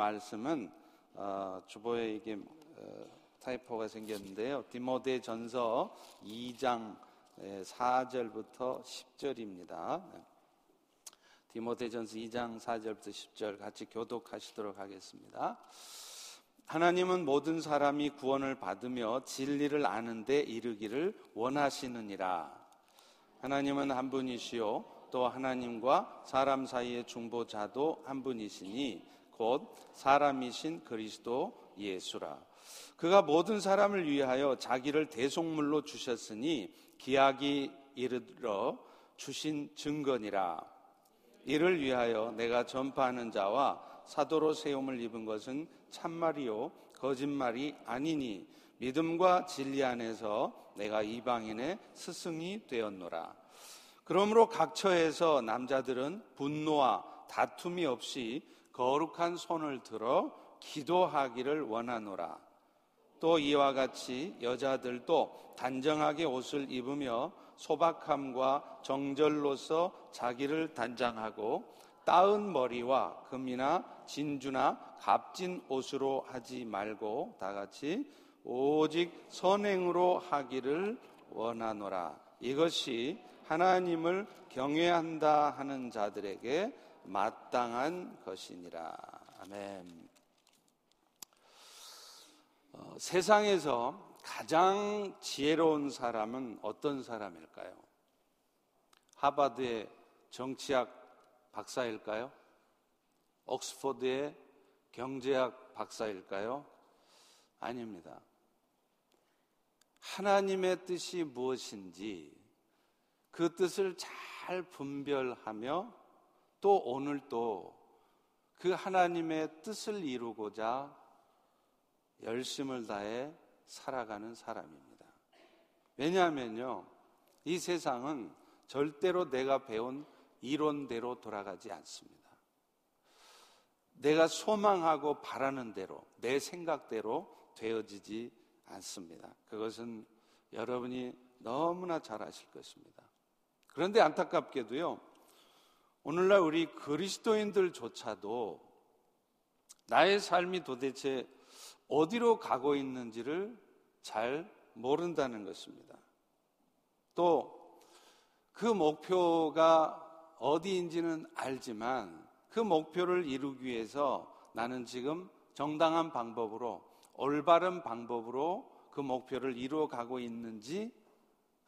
말씀은 어, 주보에 이게 어, 타이포가 생겼는데요. 디모데 전서 2장 4절부터 10절입니다. 디모데전서 2장 4절부터 10절 같이 교독하시도록 하겠습니다. 하나님은 모든 사람이 구원을 받으며 진리를 아는데 이르기를 원하시느니라. 하나님은 한 분이시요 또 하나님과 사람 사이의 중보자도 한 분이시니 곧 사람이신 그리스도 예수라. 그가 모든 사람을 위하여 자기를 대속물로 주셨으니 기약이 이르러 주신 증거니라. 이를 위하여 내가 전파하는 자와 사도로 세움을 입은 것은 참말이요 거짓말이 아니니 믿음과 진리 안에서 내가 이방인의 스승이 되었노라. 그러므로 각 처에서 남자들은 분노와 다툼이 없이 거룩한 손을 들어 기도하기를 원하노라. 또 이와 같이 여자들도 단정하게 옷을 입으며 소박함과 정절로서 자기를 단장하고 따은 머리와 금이나 진주나 값진 옷으로 하지 말고 다 같이 오직 선행으로 하기를 원하노라. 이것이 하나님을 경외한다 하는 자들에게 마땅한 것이니라. 아멘. 어, 세상에서 가장 지혜로운 사람은 어떤 사람일까요? 하버드의 정치학 박사일까요? 옥스퍼드의 경제학 박사일까요? 아닙니다. 하나님의 뜻이 무엇인지 그 뜻을 잘 분별하며 또 오늘 또그 하나님의 뜻을 이루고자 열심을 다해 살아가는 사람입니다. 왜냐하면요, 이 세상은 절대로 내가 배운 이론대로 돌아가지 않습니다. 내가 소망하고 바라는 대로, 내 생각대로 되어지지 않습니다. 그것은 여러분이 너무나 잘 아실 것입니다. 그런데 안타깝게도요, 오늘날 우리 그리스도인들조차도 나의 삶이 도대체 어디로 가고 있는지를 잘 모른다는 것입니다. 또 그 목표가 어디인지는 알지만 그 목표를 이루기 위해서 나는 지금 정당한 방법으로 올바른 방법으로 그 목표를 이루어 가고 있는지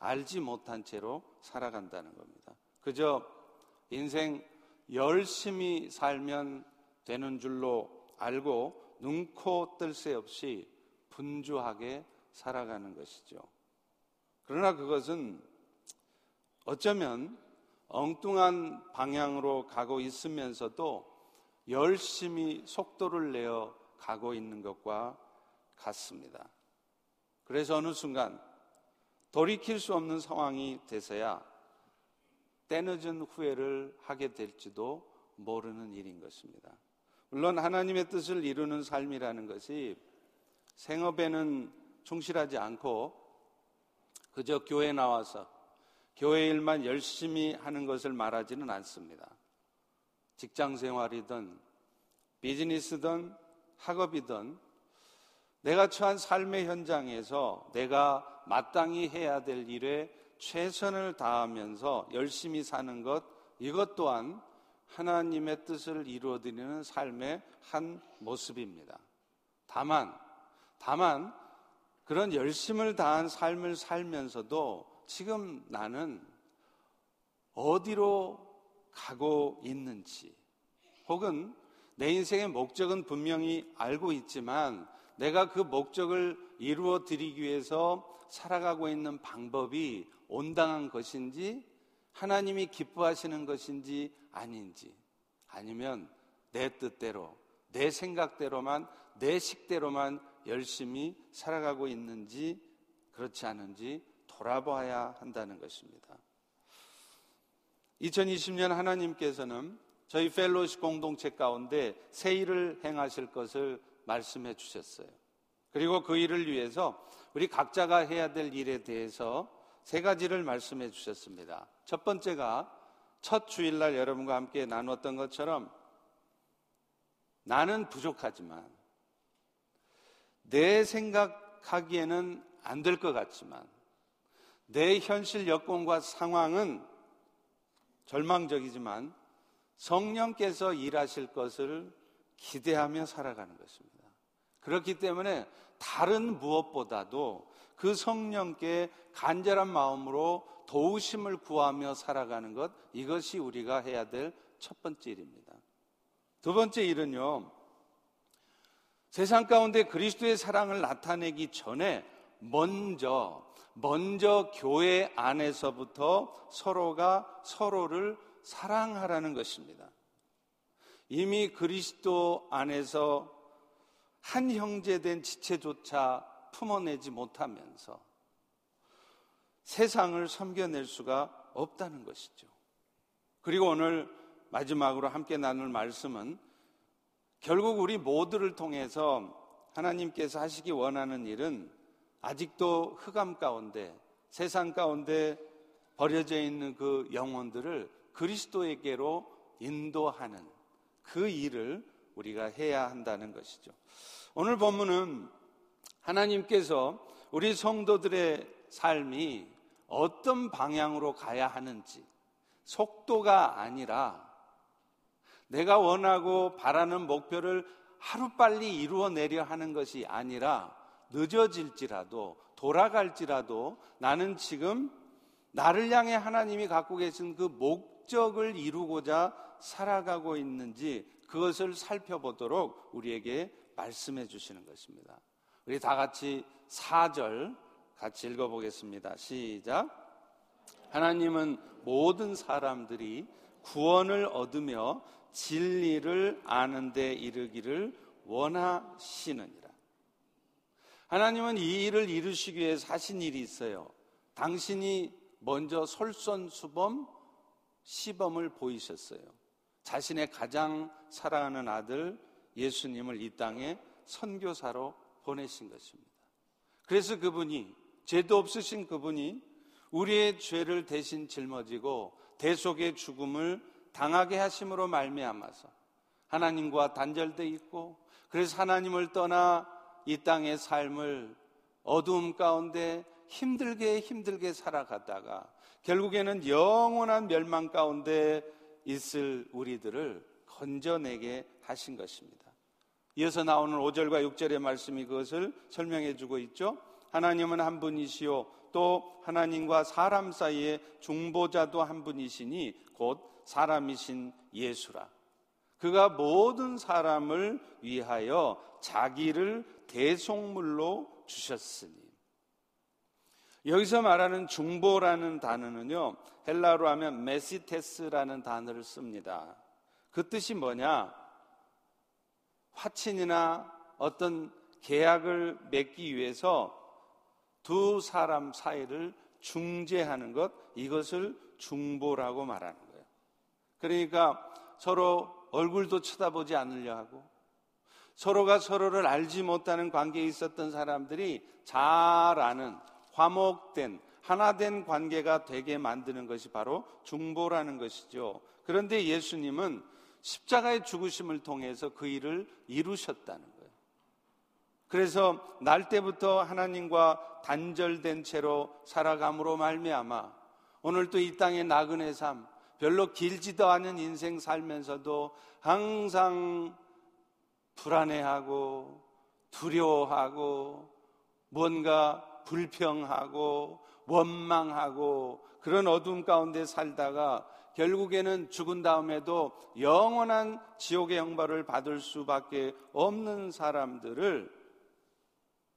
알지 못한 채로 살아간다는 겁니다. 그저 인생 열심히 살면 되는 줄로 알고 눈코 뜰 새 없이 분주하게 살아가는 것이죠. 그러나 그것은 어쩌면 엉뚱한 방향으로 가고 있으면서도 열심히 속도를 내어 가고 있는 것과 같습니다. 그래서 어느 순간 돌이킬 수 없는 상황이 돼서야 때늦은 후회를 하게 될지도 모르는 일인 것입니다. 물론 하나님의 뜻을 이루는 삶이라는 것이 생업에는 충실하지 않고 그저 교회 나와서 교회 일만 열심히 하는 것을 말하지는 않습니다. 직장 생활이든 비즈니스든 학업이든 내가 처한 삶의 현장에서 내가 마땅히 해야 될 일에 최선을 다하면서 열심히 사는 것 이것 또한 하나님의 뜻을 이루어드리는 삶의 한 모습입니다. 다만, 다만, 그런 열심을 다한 삶을 살면서도 지금 나는 어디로 가고 있는지, 혹은 내 인생의 목적은 분명히 알고 있지만 내가 그 목적을 이루어 드리기 위해서 살아가고 있는 방법이 온당한 것인지 하나님이 기뻐하시는 것인지 아닌지 아니면 내 뜻대로 내 생각대로만 내 식대로만 열심히 살아가고 있는지 그렇지 않은지 돌아봐야 한다는 것입니다. 2020년 하나님께서는 저희 펠로시 공동체 가운데 새 일을 행하실 것을 말씀해 주셨어요. 그리고 그 일을 위해서 우리 각자가 해야 될 일에 대해서 세 가지를 말씀해 주셨습니다. 첫 번째가 첫 주일날 여러분과 함께 나눴던 것처럼 나는 부족하지만 내 생각하기에는 안 될 것 같지만 내 현실 여건과 상황은 절망적이지만 성령께서 일하실 것을 기대하며 살아가는 것입니다. 그렇기 때문에 다른 무엇보다도 그 성령께 간절한 마음으로 도우심을 구하며 살아가는 것, 이것이 우리가 해야 될 첫 번째 일입니다. 두 번째 일은요, 세상 가운데 그리스도의 사랑을 나타내기 전에 먼저, 먼저 교회 안에서부터 서로가 서로를 사랑하라는 것입니다. 이미 그리스도 안에서 한 형제 된 지체조차 품어내지 못하면서 세상을 섬겨낼 수가 없다는 것이죠. 그리고 오늘 마지막으로 함께 나눌 말씀은 결국 우리 모두를 통해서 하나님께서 하시기 원하는 일은 아직도 흑암 가운데 세상 가운데 버려져 있는 그 영혼들을 그리스도에게로 인도하는 그 일을 우리가 해야 한다는 것이죠. 오늘 본문은 하나님께서 우리 성도들의 삶이 어떤 방향으로 가야 하는지 속도가 아니라 내가 원하고 바라는 목표를 하루빨리 이루어내려 하는 것이 아니라 늦어질지라도 돌아갈지라도 나는 지금 나를 향해 하나님이 갖고 계신 그 목적을 이루고자 살아가고 있는지 그것을 살펴보도록 우리에게 말씀해 주시는 것입니다. 우리 다 같이 4절 같이 읽어보겠습니다. 시작. 하나님은 모든 사람들이 구원을 얻으며 진리를 아는데 이르기를 원하시느니라. 하나님은 이 일을 이루시기 위해서 하신 일이 있어요. 당신이 먼저 솔선수범 시범을 보이셨어요. 자신의 가장 사랑하는 아들 예수님을 이 땅에 선교사로 보내신 것입니다. 그래서 그분이 죄도 없으신 그분이 우리의 죄를 대신 짊어지고 대속의 죽음을 당하게 하심으로 말미암아서 하나님과 단절돼 있고 그래서 하나님을 떠나 이 땅의 삶을 어두움 가운데 힘들게 힘들게 살아가다가 결국에는 영원한 멸망 가운데 있을 우리들을 건져내게 하신 것입니다. 이어서 나오는 5절과 6절의 말씀이 그것을 설명해 주고 있죠. 하나님은 한 분이시요 또 하나님과 사람 사이의 중보자도 한 분이시니 곧 사람이신 예수라. 그가 모든 사람을 위하여 자기를 대속물로 주셨으니. 여기서 말하는 중보라는 단어는요, 헬라로 하면 메시테스라는 단어를 씁니다. 그 뜻이 뭐냐? 화친이나 어떤 계약을 맺기 위해서 두 사람 사이를 중재하는 것, 이것을 중보라고 말하는 거예요. 그러니까 서로 얼굴도 쳐다보지 않으려 하고 서로가 서로를 알지 못하는 관계에 있었던 사람들이 잘 아는 화목된 하나된 관계가 되게 만드는 것이 바로 중보라는 것이죠. 그런데 예수님은 십자가의 죽으심을 통해서 그 일을 이루셨다는 거예요. 그래서 날 때부터 하나님과 단절된 채로 살아감으로 말미암아 오늘 또이 땅의 나그네 삶 별로 길지도 않은 인생 살면서도 항상 불안해하고 두려워하고 뭔가 불평하고 원망하고 그런 어둠 가운데 살다가 결국에는 죽은 다음에도 영원한 지옥의 형벌을 받을 수밖에 없는 사람들을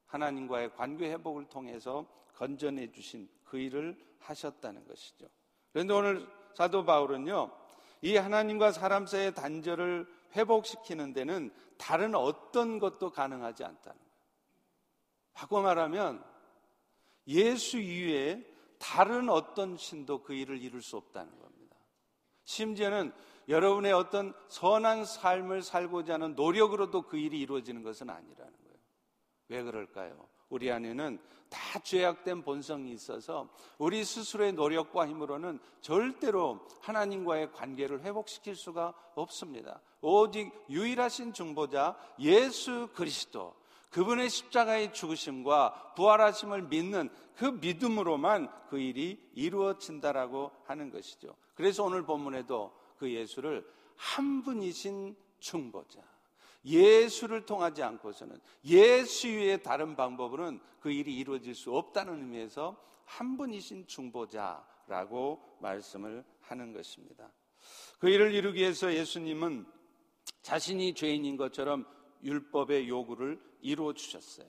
하나님과의 관계 회복을 통해서 건져내 주신 그 일을 하셨다는 것이죠. 그런데 오늘 사도 바울은요, 이 하나님과 사람 사이의 단절을 회복시키는 데는 다른 어떤 것도 가능하지 않다는 거예요. 바꿔 말하면 예수 이외에 다른 어떤 신도 그 일을 이룰 수 없다는 겁니다. 심지어는 여러분의 어떤 선한 삶을 살고자 하는 노력으로도 그 일이 이루어지는 것은 아니라는 거예요. 왜 그럴까요? 우리 안에는 다 죄악된 본성이 있어서 우리 스스로의 노력과 힘으로는 절대로 하나님과의 관계를 회복시킬 수가 없습니다. 오직 유일하신 중보자 예수 그리스도 그분의 십자가의 죽으심과 부활하심을 믿는 그 믿음으로만 그 일이 이루어진다라고 하는 것이죠. 그래서 오늘 본문에도 그 예수를 한 분이신 중보자. 예수를 통하지 않고서는 예수 위에 다른 방법으로는 그 일이 이루어질 수 없다는 의미에서 한 분이신 중보자라고 말씀을 하는 것입니다. 그 일을 이루기 위해서 예수님은 자신이 죄인인 것처럼 율법의 요구를 이루어 주셨어요.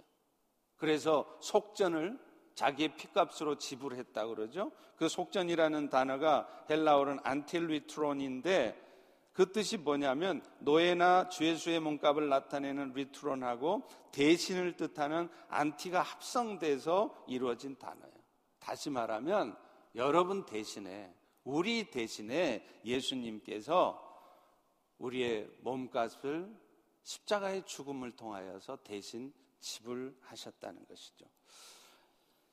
그래서 속전을 자기의 피값으로 지불했다 그러죠. 그 속전이라는 단어가 헬라어는 안틸리트론인데 그 뜻이 뭐냐면 노예나 죄수의 몸값을 나타내는 리트론하고 대신을 뜻하는 안티가 합성돼서 이루어진 단어예요. 다시 말하면 여러분 대신에 우리 대신에 예수님께서 우리의 몸값을 십자가의 죽음을 통하여서 대신 지불하셨다는 것이죠.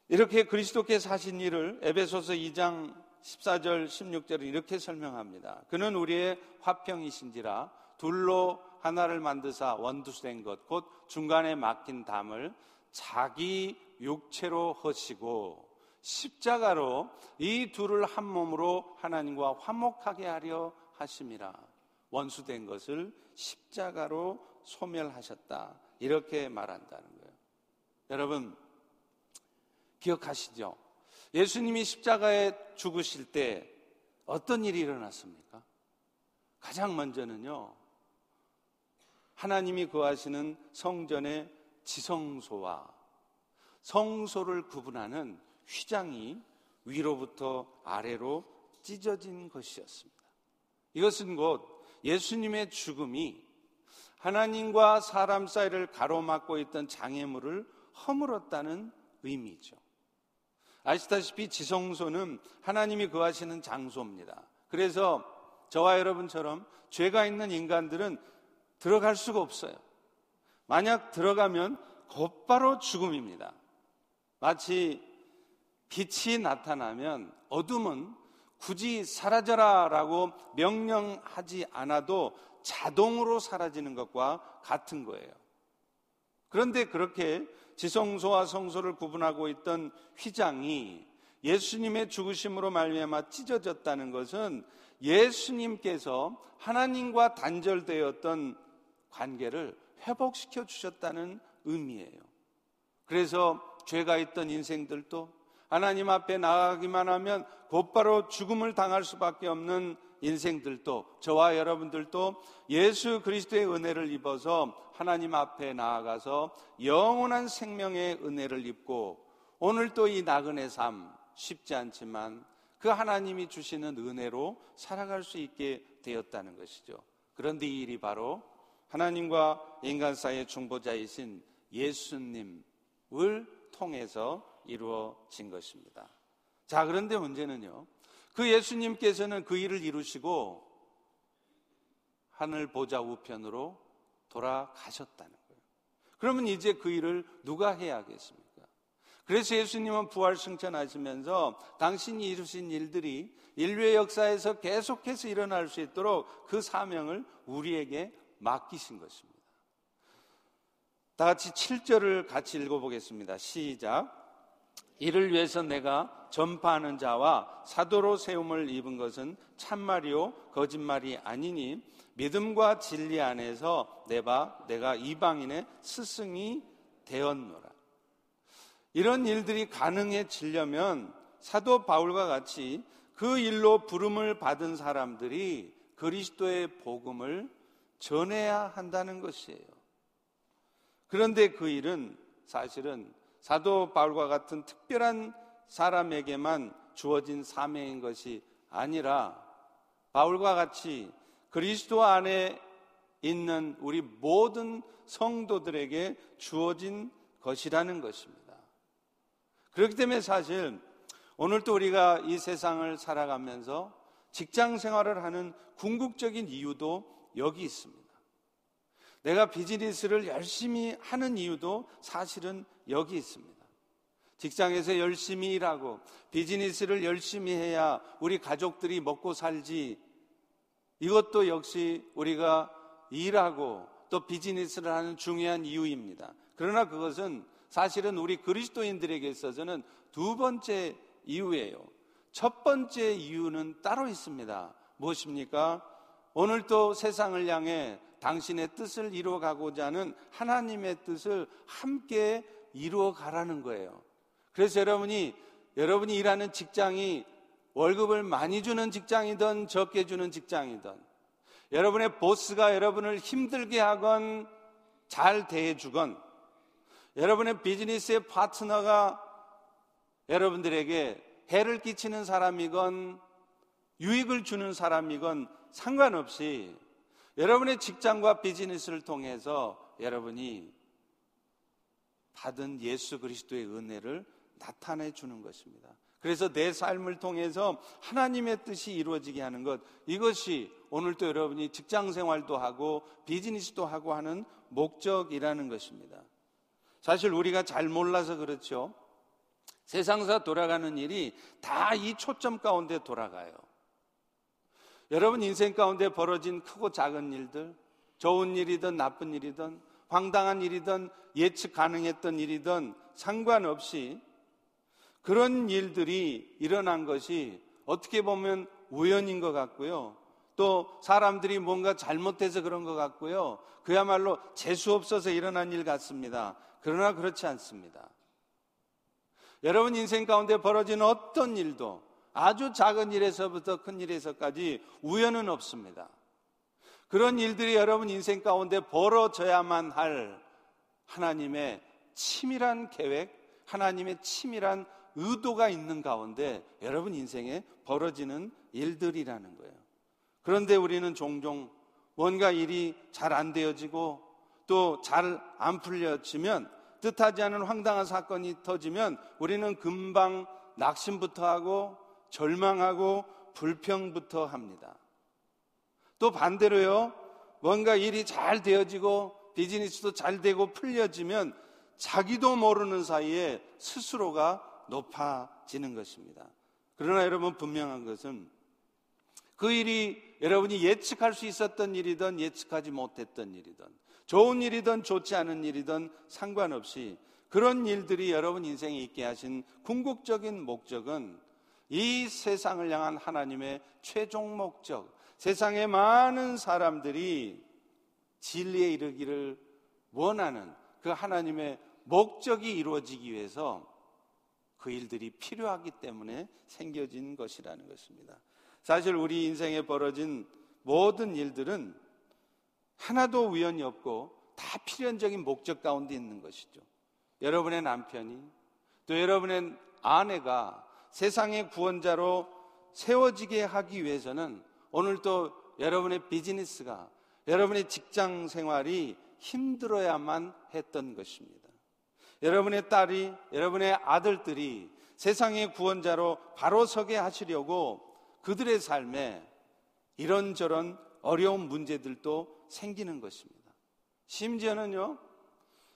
이렇게 그리스도께서 하신 일을 에베소서 2장 14절 16절을 이렇게 설명합니다. 그는 우리의 화평이신지라 둘로 하나를 만드사 원두된 것 곧 중간에 막힌 담을 자기 육체로 허시고 십자가로 이 둘을 한 몸으로 하나님과 화목하게 하려 하심이라 원수된 것을 십자가로 소멸하셨다 이렇게 말한다는 거예요. 여러분 기억하시죠? 예수님이 십자가에 죽으실 때 어떤 일이 일어났습니까? 가장 먼저는요, 하나님이 거하시는 성전의 지성소와 성소를 구분하는 휘장이 위로부터 아래로 찢어진 것이었습니다. 이것은 곧 예수님의 죽음이 하나님과 사람 사이를 가로막고 있던 장애물을 허물었다는 의미죠. 아시다시피 지성소는 하나님이 거하시는 장소입니다. 그래서 저와 여러분처럼 죄가 있는 인간들은 들어갈 수가 없어요. 만약 들어가면 곧바로 죽음입니다. 마치 빛이 나타나면 어둠은 굳이 사라져라 라고 명령하지 않아도 자동으로 사라지는 것과 같은 거예요. 그런데 그렇게 지성소와 성소를 구분하고 있던 휘장이 예수님의 죽으심으로 말미암아 찢어졌다는 것은 예수님께서 하나님과 단절되었던 관계를 회복시켜 주셨다는 의미예요. 그래서 죄가 있던 인생들도 하나님 앞에 나가기만 하면 곧바로 죽음을 당할 수밖에 없는 인생들도 저와 여러분들도 예수 그리스도의 은혜를 입어서 하나님 앞에 나아가서 영원한 생명의 은혜를 입고 오늘 또 이 나그네 삶 쉽지 않지만 그 하나님이 주시는 은혜로 살아갈 수 있게 되었다는 것이죠. 그런데 이 일이 바로 하나님과 인간 사이의 중보자이신 예수님을 통해서 이루어진 것입니다. 자, 그런데 문제는요. 그 예수님께서는 그 일을 이루시고 하늘 보좌 우편으로 돌아가셨다는 거예요. 그러면 이제 그 일을 누가 해야겠습니까? 그래서 예수님은 부활 승천하시면서 당신이 이루신 일들이 인류의 역사에서 계속해서 일어날 수 있도록 그 사명을 우리에게 맡기신 것입니다. 다 같이 7절을 같이 읽어보겠습니다. 시작. 이를 위해서 내가 전파하는 자와 사도로 세움을 입은 것은 참말이요 거짓말이 아니니 믿음과 진리 안에서 내가 내가 이방인의 스승이 되었노라. 이런 일들이 가능해지려면 사도 바울과 같이 그 일로 부름을 받은 사람들이 그리스도의 복음을 전해야 한다는 것이에요. 그런데 그 일은 사실은 사도 바울과 같은 특별한 사람에게만 주어진 사명인 것이 아니라 바울과 같이 그리스도 안에 있는 우리 모든 성도들에게 주어진 것이라는 것입니다. 그렇기 때문에 사실 오늘도 우리가 이 세상을 살아가면서 직장 생활을 하는 궁극적인 이유도 여기 있습니다. 내가 비즈니스를 열심히 하는 이유도 사실은 여기 있습니다. 직장에서 열심히 일하고 비즈니스를 열심히 해야 우리 가족들이 먹고 살지 이것도 역시 우리가 일하고 또 비즈니스를 하는 중요한 이유입니다. 그러나 그것은 사실은 우리 그리스도인들에게 있어서는 두 번째 이유예요. 첫 번째 이유는 따로 있습니다. 무엇입니까? 오늘도 세상을 향해 당신의 뜻을 이루어가고자 하는 하나님의 뜻을 함께 이루어가라는 거예요. 그래서 여러분이 여러분이 일하는 직장이 월급을 많이 주는 직장이든 적게 주는 직장이든 여러분의 보스가 여러분을 힘들게 하건 잘 대해주건 여러분의 비즈니스의 파트너가 여러분들에게 해를 끼치는 사람이건 유익을 주는 사람이건 상관없이 여러분의 직장과 비즈니스를 통해서 여러분이 받은 예수 그리스도의 은혜를 나타내 주는 것입니다. 그래서 내 삶을 통해서 하나님의 뜻이 이루어지게 하는 것 이것이 오늘도 여러분이 직장 생활도 하고 비즈니스도 하고 하는 목적이라는 것입니다. 사실 우리가 잘 몰라서 그렇죠. 세상사 돌아가는 일이 다 이 초점 가운데 돌아가요. 여러분 인생 가운데 벌어진 크고 작은 일들, 좋은 일이든 나쁜 일이든 황당한 일이든 예측 가능했던 일이든 상관없이 그런 일들이 일어난 것이 어떻게 보면 우연인 것 같고요. 또 사람들이 뭔가 잘못해서 그런 것 같고요. 그야말로 재수 없어서 일어난 일 같습니다. 그러나 그렇지 않습니다. 여러분 인생 가운데 벌어진 어떤 일도 아주 작은 일에서부터 큰 일에서까지 우연은 없습니다. 그런 일들이 여러분 인생 가운데 벌어져야만 할 하나님의 치밀한 계획, 하나님의 치밀한 의도가 있는 가운데 여러분 인생에 벌어지는 일들이라는 거예요. 그런데 우리는 종종 뭔가 일이 잘 안 되어지고 또 잘 안 풀려지면 뜻하지 않은 황당한 사건이 터지면 우리는 금방 낙심부터 하고 절망하고 불평부터 합니다. 또 반대로요, 뭔가 일이 잘 되어지고 비즈니스도 잘 되고 풀려지면 자기도 모르는 사이에 스스로가 높아지는 것입니다. 그러나 여러분 분명한 것은 그 일이 여러분이 예측할 수 있었던 일이든 예측하지 못했던 일이든 좋은 일이든 좋지 않은 일이든 상관없이 그런 일들이 여러분 인생에 있게 하신 궁극적인 목적은 이 세상을 향한 하나님의 최종 목적, 세상의 많은 사람들이 진리에 이르기를 원하는 그 하나님의 목적이 이루어지기 위해서 그 일들이 필요하기 때문에 생겨진 것이라는 것입니다. 사실 우리 인생에 벌어진 모든 일들은 하나도 우연이 없고 다 필연적인 목적 가운데 있는 것이죠. 여러분의 남편이 또 여러분의 아내가 세상의 구원자로 세워지게 하기 위해서는 오늘 또 여러분의 비즈니스가 여러분의 직장 생활이 힘들어야만 했던 것입니다. 여러분의 딸이, 여러분의 아들들이 세상의 구원자로 바로 서게 하시려고 그들의 삶에 이런저런 어려운 문제들도 생기는 것입니다. 심지어는요,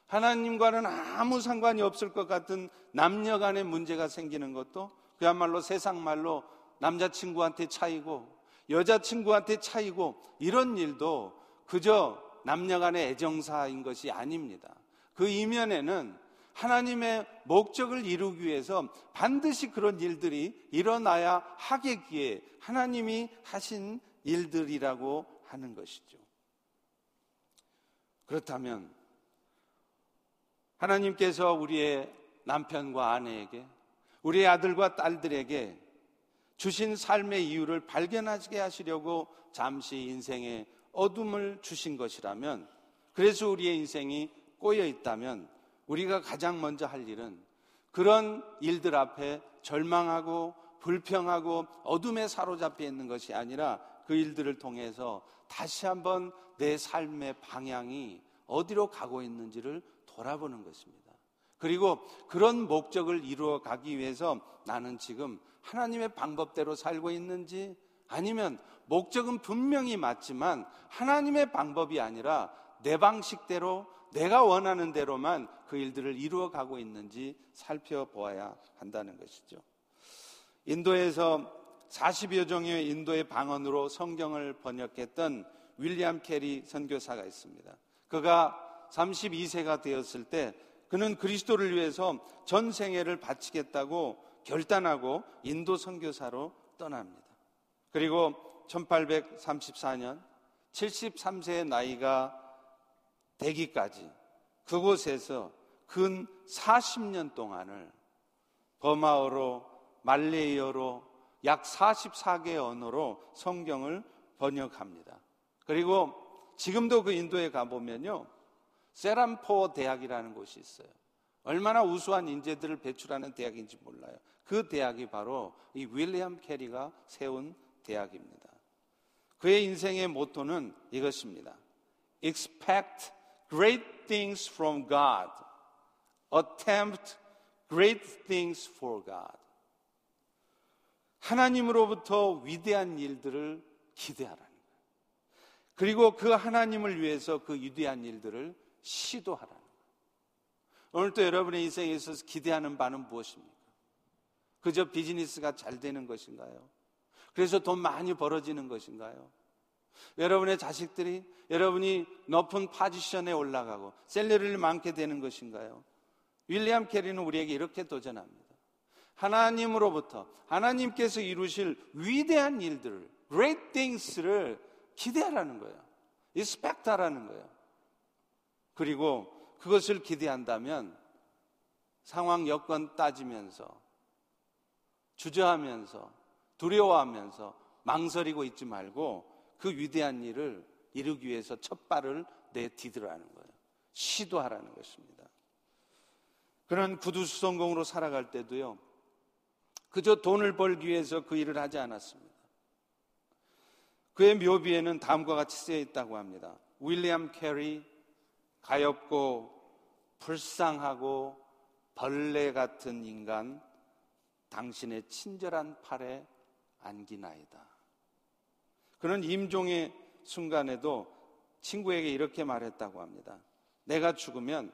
하나님과는 아무 상관이 없을 것 같은 남녀 간의 문제가 생기는 것도 그야말로 세상 말로 남자친구한테 차이고 여자친구한테 차이고 이런 일도 그저 남녀 간의 애정사인 것이 아닙니다. 그 이면에는 하나님의 목적을 이루기 위해서 반드시 그런 일들이 일어나야 하겠기에 하나님이 하신 일들이라고 하는 것이죠. 그렇다면 하나님께서 우리의 남편과 아내에게 우리의 아들과 딸들에게 주신 삶의 이유를 발견하게 하시려고 잠시 인생의 어둠을 주신 것이라면 그래서 우리의 인생이 꼬여 있다면 우리가 가장 먼저 할 일은 그런 일들 앞에 절망하고 불평하고 어둠에 사로잡혀 있는 것이 아니라 그 일들을 통해서 다시 한번 내 삶의 방향이 어디로 가고 있는지를 돌아보는 것입니다. 그리고 그런 목적을 이루어 가기 위해서 나는 지금 하나님의 방법대로 살고 있는지 아니면 목적은 분명히 맞지만 하나님의 방법이 아니라 내 방식대로 내가 원하는 대로만 그 일들을 이루어 가고 있는지 살펴보아야 한다는 것이죠. 인도에서 40여 종의 인도의 방언으로 성경을 번역했던 윌리엄 캐리 선교사가 있습니다. 그가 32세가 되었을 때 그는 그리스도를 위해서 전 생애를 바치겠다고 결단하고 인도 선교사로 떠납니다. 그리고 1834년 73세의 나이가 되기까지 그곳에서 근 40년 동안을 버마어로 말레이어로 약 44개 언어로 성경을 번역합니다. 그리고 지금도 그 인도에 가보면요. 세람포 대학이라는 곳이 있어요. 얼마나 우수한 인재들을 배출하는 대학인지 몰라요. 그 대학이 바로 이 윌리엄 캐리가 세운 대학입니다. 그의 인생의 모토는 이것입니다. Expect great things from God. Attempt great things for God. 하나님으로부터 위대한 일들을 기대하라는 거예요. 그리고 그 하나님을 위해서 그 위대한 일들을 시도하라는 거예요. 오늘 또 여러분의 인생에 있어서 기대하는 바는 무엇입니까? 그저 비즈니스가 잘 되는 것인가요? 그래서 돈 많이 벌어지는 것인가요? 여러분의 자식들이 여러분이 높은 파지션에 올라가고 셀러리를 많게 되는 것인가요? 윌리엄 캐리는 우리에게 이렇게 도전합니다. 하나님으로부터 하나님께서 이루실 위대한 일들을 great things를 기대하라는 거예요. expect하라는 거예요. 그리고 그것을 기대한다면 상황 여건 따지면서 주저하면서 두려워하면서 망설이고 있지 말고 그 위대한 일을 이루기 위해서 첫 발을 내디드라는 거예요. 시도하라는 것입니다. 그런 구두 수선공으로 살아갈 때도요. 그저 돈을 벌기 위해서 그 일을 하지 않았습니다. 그의 묘비에는 다음과 같이 쓰여 있다고 합니다. 윌리엄 캐리 가엽고 불쌍하고 벌레 같은 인간 당신의 친절한 팔에 안기나이다. 그는 임종의 순간에도 친구에게 이렇게 말했다고 합니다. 내가 죽으면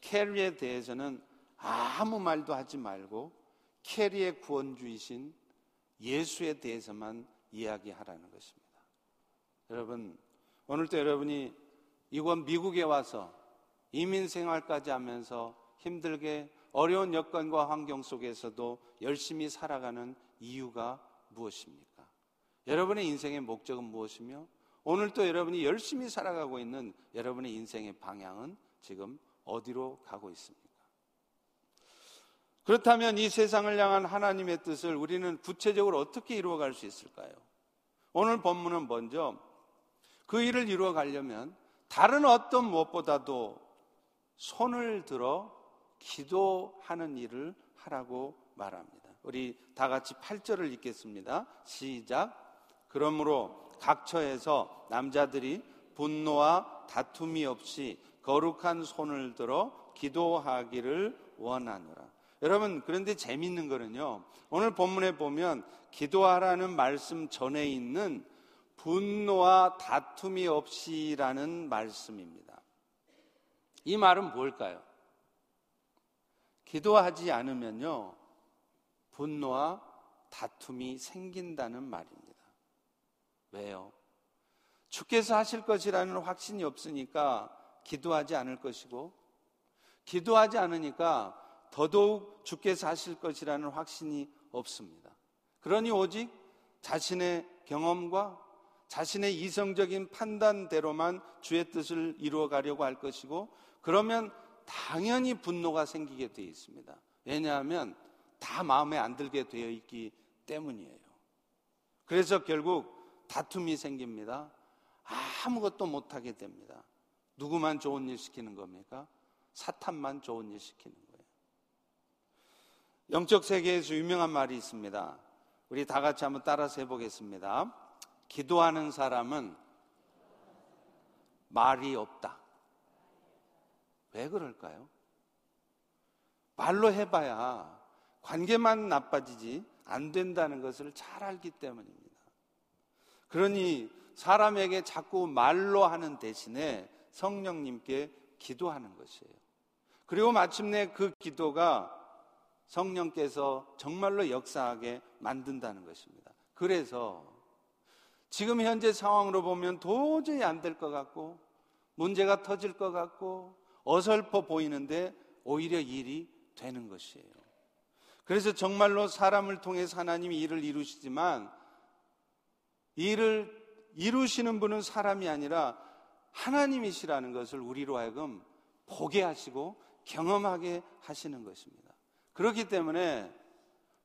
캐리에 대해서는 아무 말도 하지 말고 캐리의 구원주이신 예수에 대해서만 이야기하라는 것입니다. 여러분, 오늘도 여러분이 이곳 미국에 와서 이민 생활까지 하면서 힘들게 어려운 여건과 환경 속에서도 열심히 살아가는 이유가 무엇입니까? 여러분의 인생의 목적은 무엇이며 오늘 또 여러분이 열심히 살아가고 있는 여러분의 인생의 방향은 지금 어디로 가고 있습니까? 그렇다면 이 세상을 향한 하나님의 뜻을 우리는 구체적으로 어떻게 이루어갈 수 있을까요? 오늘 본문은 먼저 그 일을 이루어 가려면 다른 어떤 무엇보다도 손을 들어 기도하는 일을 하라고 말합니다. 우리 다 같이 8절을 읽겠습니다. 시작. 그러므로 각 처에서 남자들이 분노와 다툼이 없이 거룩한 손을 들어 기도하기를 원하노라. 여러분, 그런데 재밌는 거는요. 오늘 본문에 보면 기도하라는 말씀 전에 있는 분노와 다툼이 없이라는 말씀입니다. 이 말은 뭘까요? 기도하지 않으면요. 분노와 다툼이 생긴다는 말입니다. 왜요? 주께서 하실 것이라는 확신이 없으니까 기도하지 않을 것이고, 기도하지 않으니까 더더욱 주께서 하실 것이라는 확신이 없습니다. 그러니 오직 자신의 경험과 자신의 이성적인 판단대로만 주의 뜻을 이루어 가려고 할 것이고, 그러면 당연히 분노가 생기게 되어 있습니다. 왜냐하면 다 마음에 안 들게 되어 있기 때문이에요. 그래서 결국 다툼이 생깁니다. 아무것도 못하게 됩니다. 누구만 좋은 일 시키는 겁니까? 사탄만 좋은 일 시키는 거예요. 영적 세계에서 유명한 말이 있습니다. 우리 다 같이 한번 따라서 해보겠습니다. 기도하는 사람은 말이 없다. 왜 그럴까요? 말로 해봐야 관계만 나빠지지 안 된다는 것을 잘 알기 때문입니다. 그러니 사람에게 자꾸 말로 하는 대신에 성령님께 기도하는 것이에요. 그리고 마침내 그 기도가 성령께서 정말로 역사하게 만든다는 것입니다. 그래서 지금 현재 상황으로 보면 도저히 안 될 것 같고 문제가 터질 것 같고 어설퍼 보이는데 오히려 일이 되는 것이에요. 그래서 정말로 사람을 통해서 하나님이 일을 이루시지만 일을 이루시는 분은 사람이 아니라 하나님이시라는 것을 우리로 하여금 보게 하시고 경험하게 하시는 것입니다. 그렇기 때문에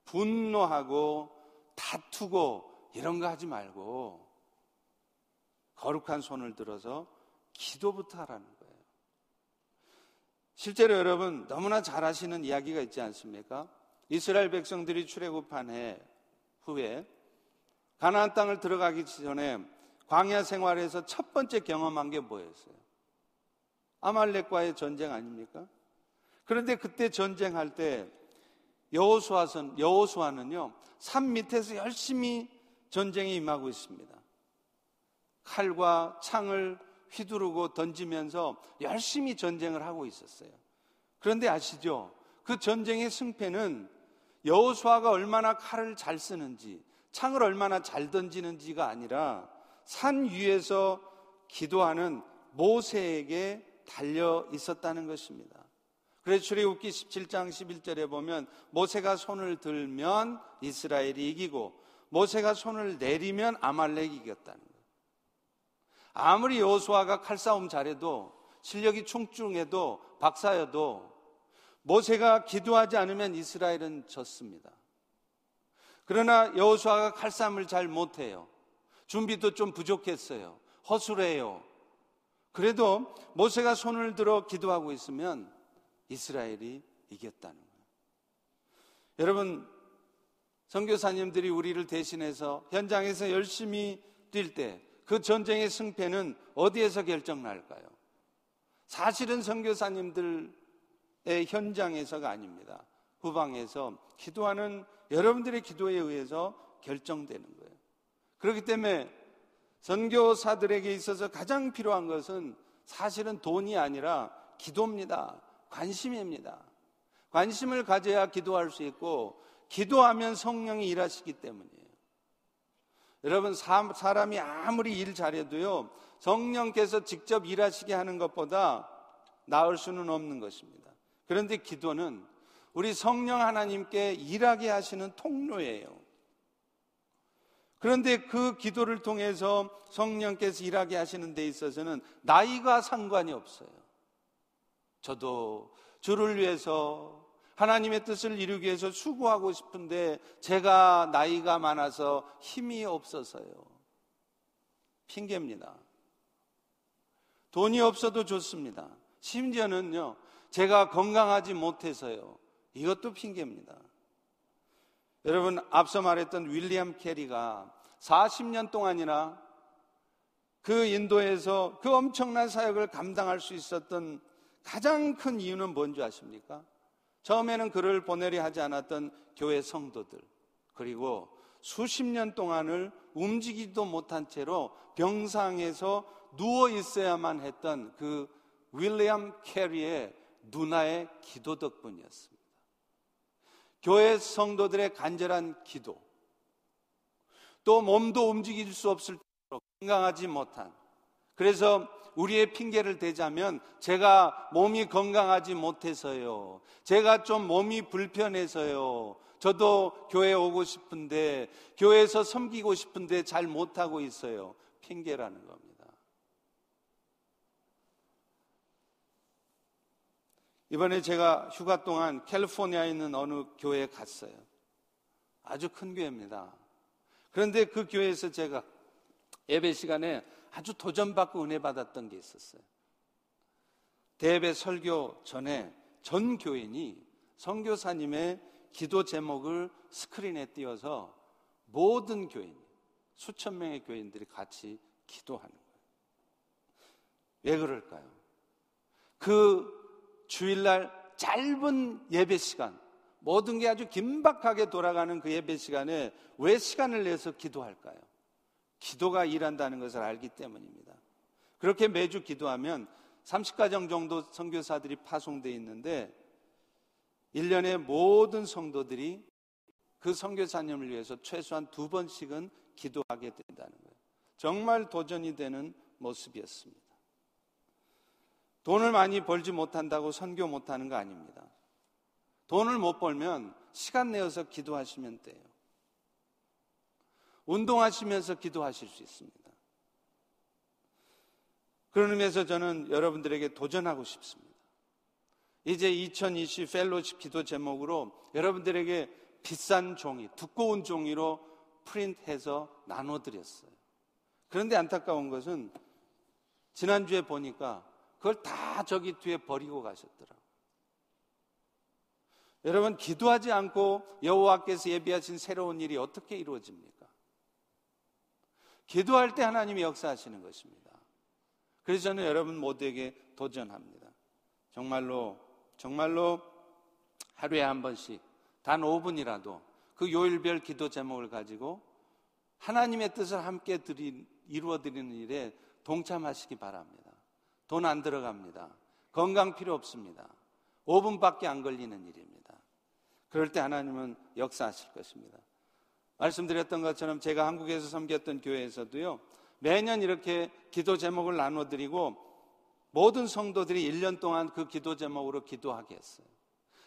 분노하고 다투고 이런 거 하지 말고 거룩한 손을 들어서 기도부터 하라는 거예요. 실제로 여러분 너무나 잘 아시는 이야기가 있지 않습니까? 이스라엘 백성들이 출애굽한 해 후에 가나안 땅을 들어가기 전에 광야 생활에서 첫 번째 경험한 게 뭐였어요? 아말렉과의 전쟁 아닙니까? 그런데 그때 전쟁할 때 여호수아선 여호수아는요 산 밑에서 열심히 전쟁에 임하고 있습니다. 칼과 창을 휘두르고 던지면서 열심히 전쟁을 하고 있었어요. 그런데 아시죠? 그 전쟁의 승패는 여호수아가 얼마나 칼을 잘 쓰는지, 창을 얼마나 잘 던지는지가 아니라 산 위에서 기도하는 모세에게 달려 있었다는 것입니다. 그래서 출애굽기 17장 11절에 보면 모세가 손을 들면 이스라엘이 이기고 모세가 손을 내리면 아말렉이 이겼다는 거예요. 아무리 여호수아가 칼싸움 잘해도 실력이 충충해도 박사여도 모세가 기도하지 않으면 이스라엘은 졌습니다. 그러나 여호수아가 칼싸움을 잘 못해요. 준비도 좀 부족했어요. 허술해요. 그래도 모세가 손을 들어 기도하고 있으면 이스라엘이 이겼다는 거예요. 여러분, 선교사님들이 우리를 대신해서 현장에서 열심히 뛸 때 그 전쟁의 승패는 어디에서 결정날까요? 사실은 선교사님들의 현장에서가 아닙니다. 후방에서 기도하는 여러분들의 기도에 의해서 결정되는 거예요. 그렇기 때문에 선교사들에게 있어서 가장 필요한 것은 사실은 돈이 아니라 기도입니다. 관심입니다. 관심을 가져야 기도할 수 있고 기도하면 성령이 일하시기 때문이에요. 여러분 사람이 아무리 일 잘해도요 성령께서 직접 일하시게 하는 것보다 나을 수는 없는 것입니다. 그런데 기도는 우리 성령 하나님께 일하게 하시는 통로예요. 그런데 그 기도를 통해서 성령께서 일하게 하시는 데 있어서는 나이가 상관이 없어요. 저도 주를 위해서 하나님의 뜻을 이루기 위해서 수고하고 싶은데 제가 나이가 많아서 힘이 없어서요. 핑계입니다. 돈이 없어도 좋습니다. 심지어는요, 제가 건강하지 못해서요. 이것도 핑계입니다. 여러분, 앞서 말했던 윌리엄 캐리가 40년 동안이나 그 인도에서 그 엄청난 사역을 감당할 수 있었던 가장 큰 이유는 뭔지 아십니까? 처음에는 그를 보내려 하지 않았던 교회 성도들, 그리고 수십 년 동안을 움직이지도 못한 채로 병상에서 누워 있어야만 했던 그 윌리엄 캐리의 누나의 기도 덕분이었습니다. 교회 성도들의 간절한 기도, 또 몸도 움직일 수 없을 정도로 건강하지 못한, 그래서 우리의 핑계를 대자면 제가 몸이 건강하지 못해서요. 제가 좀 몸이 불편해서요. 저도 교회 오고 싶은데, 교회에서 섬기고 싶은데 잘 못하고 있어요. 핑계라는 겁니다. 이번에 제가 휴가 동안 캘리포니아에 있는 어느 교회에 갔어요. 아주 큰 교회입니다. 그런데 그 교회에서 제가 예배 시간에 아주 도전받고 은혜 받았던 게 있었어요. 대배 설교 전에 전 교인이 선교사님의 기도 제목을 스크린에 띄워서 모든 교인, 수천 명의 교인들이 같이 기도하는 거예요. 왜 그럴까요? 그 주일날 짧은 예배 시간, 모든 게 아주 긴박하게 돌아가는 그 예배 시간에 왜 시간을 내서 기도할까요? 기도가 일한다는 것을 알기 때문입니다. 그렇게 매주 기도하면 30가정 정도 선교사들이 파송되어 있는데 1년에 모든 성도들이 그 선교사님을 위해서 최소한 두 번씩은 기도하게 된다는 거예요. 정말 도전이 되는 모습이었습니다. 돈을 많이 벌지 못한다고 선교 못하는 거 아닙니다. 돈을 못 벌면 시간 내어서 기도하시면 돼요. 운동하시면서 기도하실 수 있습니다. 그런 의미에서 저는 여러분들에게 도전하고 싶습니다. 이제 2020 펠로십 기도 제목으로 여러분들에게 비싼 종이, 두꺼운 종이로 프린트해서 나눠드렸어요. 그런데 안타까운 것은 지난주에 보니까 그걸 다 저기 뒤에 버리고 가셨더라고요. 여러분 기도하지 않고 여호와께서 예비하신 새로운 일이 어떻게 이루어집니까? 기도할 때 하나님이 역사하시는 것입니다. 그래서 저는 여러분 모두에게 도전합니다. 정말로 정말로 하루에 한 번씩 단 5분이라도 그 요일별 기도 제목을 가지고 하나님의 뜻을 함께 드린, 이루어 드리는 일에 동참하시기 바랍니다. 돈 안 들어갑니다. 건강 필요 없습니다. 5분밖에 안 걸리는 일입니다. 그럴 때 하나님은 역사하실 것입니다. 말씀드렸던 것처럼 제가 한국에서 섬겼던 교회에서도요, 매년 이렇게 기도 제목을 나눠드리고 모든 성도들이 1년 동안 그 기도 제목으로 기도하게 했어요.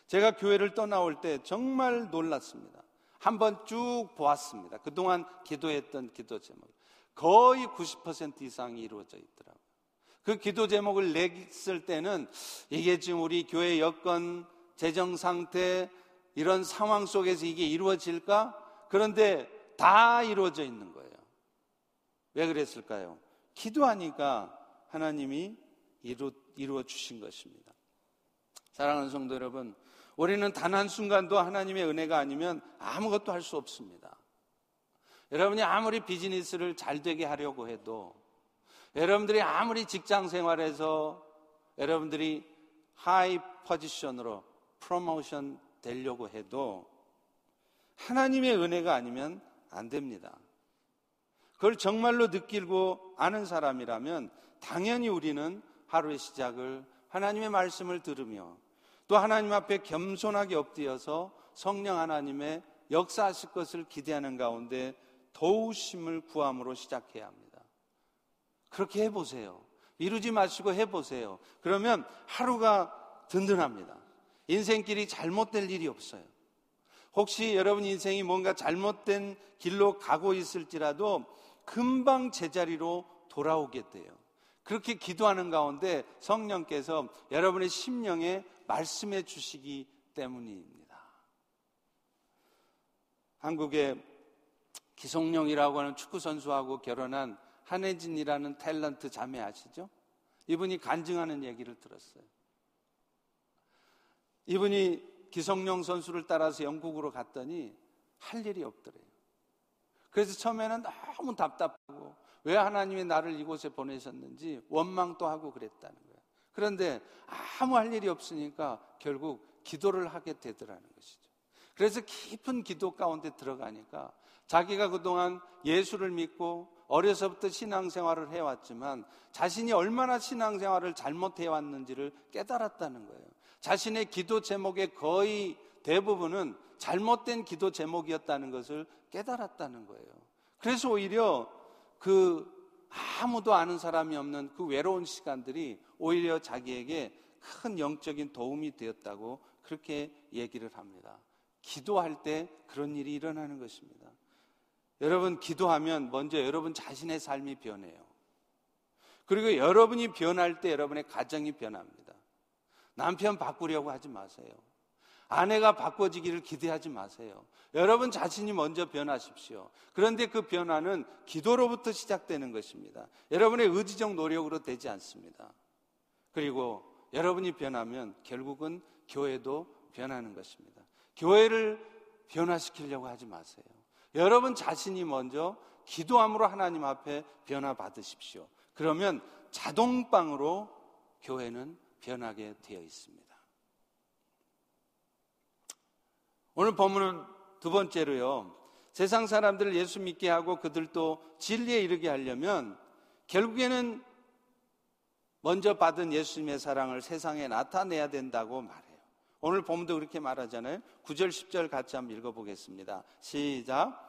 제가 교회를 떠나올 때 정말 놀랐습니다. 한번 쭉 보았습니다. 그동안 기도했던 기도 제목. 거의 90% 이상이 이루어져 있더라고요. 그 기도 제목을 냈을 때는 이게 지금 우리 교회 여건, 재정 상태, 이런 상황 속에서 이게 이루어질까? 그런데 다 이루어져 있는 거예요. 왜 그랬을까요? 기도하니까 하나님이 이루, 이루어 주신 것입니다. 사랑하는 성도 여러분, 우리는 단 한순간도 하나님의 은혜가 아니면 아무것도 할 수 없습니다. 여러분이 아무리 비즈니스를 잘 되게 하려고 해도 여러분들이 아무리 직장 생활에서 여러분들이 하이 포지션으로 프로모션 되려고 해도 하나님의 은혜가 아니면 안 됩니다. 그걸 정말로 느끼고 아는 사람이라면 당연히 우리는 하루의 시작을 하나님의 말씀을 들으며 또 하나님 앞에 겸손하게 엎드려서 성령 하나님의 역사하실 것을 기대하는 가운데 도우심을 구함으로 시작해야 합니다. 그렇게 해보세요. 미루지 마시고 해보세요. 그러면 하루가 든든합니다. 인생길이 잘못될 일이 없어요. 혹시 여러분 인생이 뭔가 잘못된 길로 가고 있을지라도 금방 제자리로 돌아오게 돼요. 그렇게 기도하는 가운데 성령께서 여러분의 심령에 말씀해 주시기 때문입니다. 한국의 기성용이라고 하는 축구 선수하고 결혼한 한혜진이라는 탤런트 자매 아시죠? 이분이 간증하는 얘기를 들었어요. 이분이 기성용 선수를 따라서 영국으로 갔더니 할 일이 없더래요. 그래서 처음에는 너무 답답하고 왜 하나님이 나를 이곳에 보내셨는지 원망도 하고 그랬다는 거예요. 그런데 아무 할 일이 없으니까 결국 기도를 하게 되더라는 것이죠. 그래서 깊은 기도 가운데 들어가니까 자기가 그동안 예수를 믿고 어려서부터 신앙생활을 해왔지만 자신이 얼마나 신앙생활을 잘못해왔는지를 깨달았다는 거예요. 자신의 기도 제목의 거의 대부분은 잘못된 기도 제목이었다는 것을 깨달았다는 거예요. 그래서 오히려 그 아무도 아는 사람이 없는 그 외로운 시간들이 오히려 자기에게 큰 영적인 도움이 되었다고 그렇게 얘기를 합니다. 기도할 때 그런 일이 일어나는 것입니다. 여러분, 기도하면 먼저 여러분 자신의 삶이 변해요. 그리고 여러분이 변할 때 여러분의 가정이 변합니다. 남편 바꾸려고 하지 마세요. 아내가 바꿔지기를 기대하지 마세요. 여러분 자신이 먼저 변하십시오. 그런데 그 변화는 기도로부터 시작되는 것입니다. 여러분의 의지적 노력으로 되지 않습니다. 그리고 여러분이 변하면 결국은 교회도 변하는 것입니다. 교회를 변화시키려고 하지 마세요. 여러분 자신이 먼저 기도함으로 하나님 앞에 변화 받으십시오. 그러면 자동방으로 교회는 변하게 되어 있습니다. 오늘 본문은 두 번째로요. 세상 사람들을 예수 믿게 하고 그들도 진리에 이르게 하려면 결국에는 먼저 받은 예수님의 사랑을 세상에 나타내야 된다고 말해요. 오늘 본문도 그렇게 말하잖아요. 9절, 10절 같이 한번 읽어보겠습니다. 시작.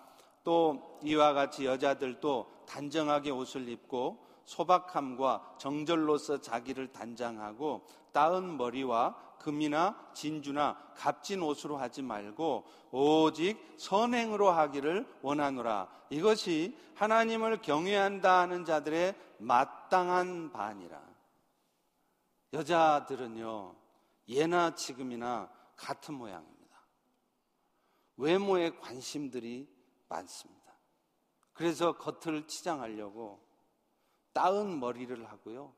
또 이와 같이 여자들도 단정하게 옷을 입고 소박함과 정절로서 자기를 단장하고 따은 머리와 금이나 진주나 값진 옷으로 하지 말고 오직 선행으로 하기를 원하노라. 이것이 하나님을 경외한다 하는 자들의 마땅한 반이라. 여자들은요, 예나 지금이나 같은 모양입니다. 외모에 관심들이 많습니다. 그래서 겉을 치장하려고 따은 머리를 하고요.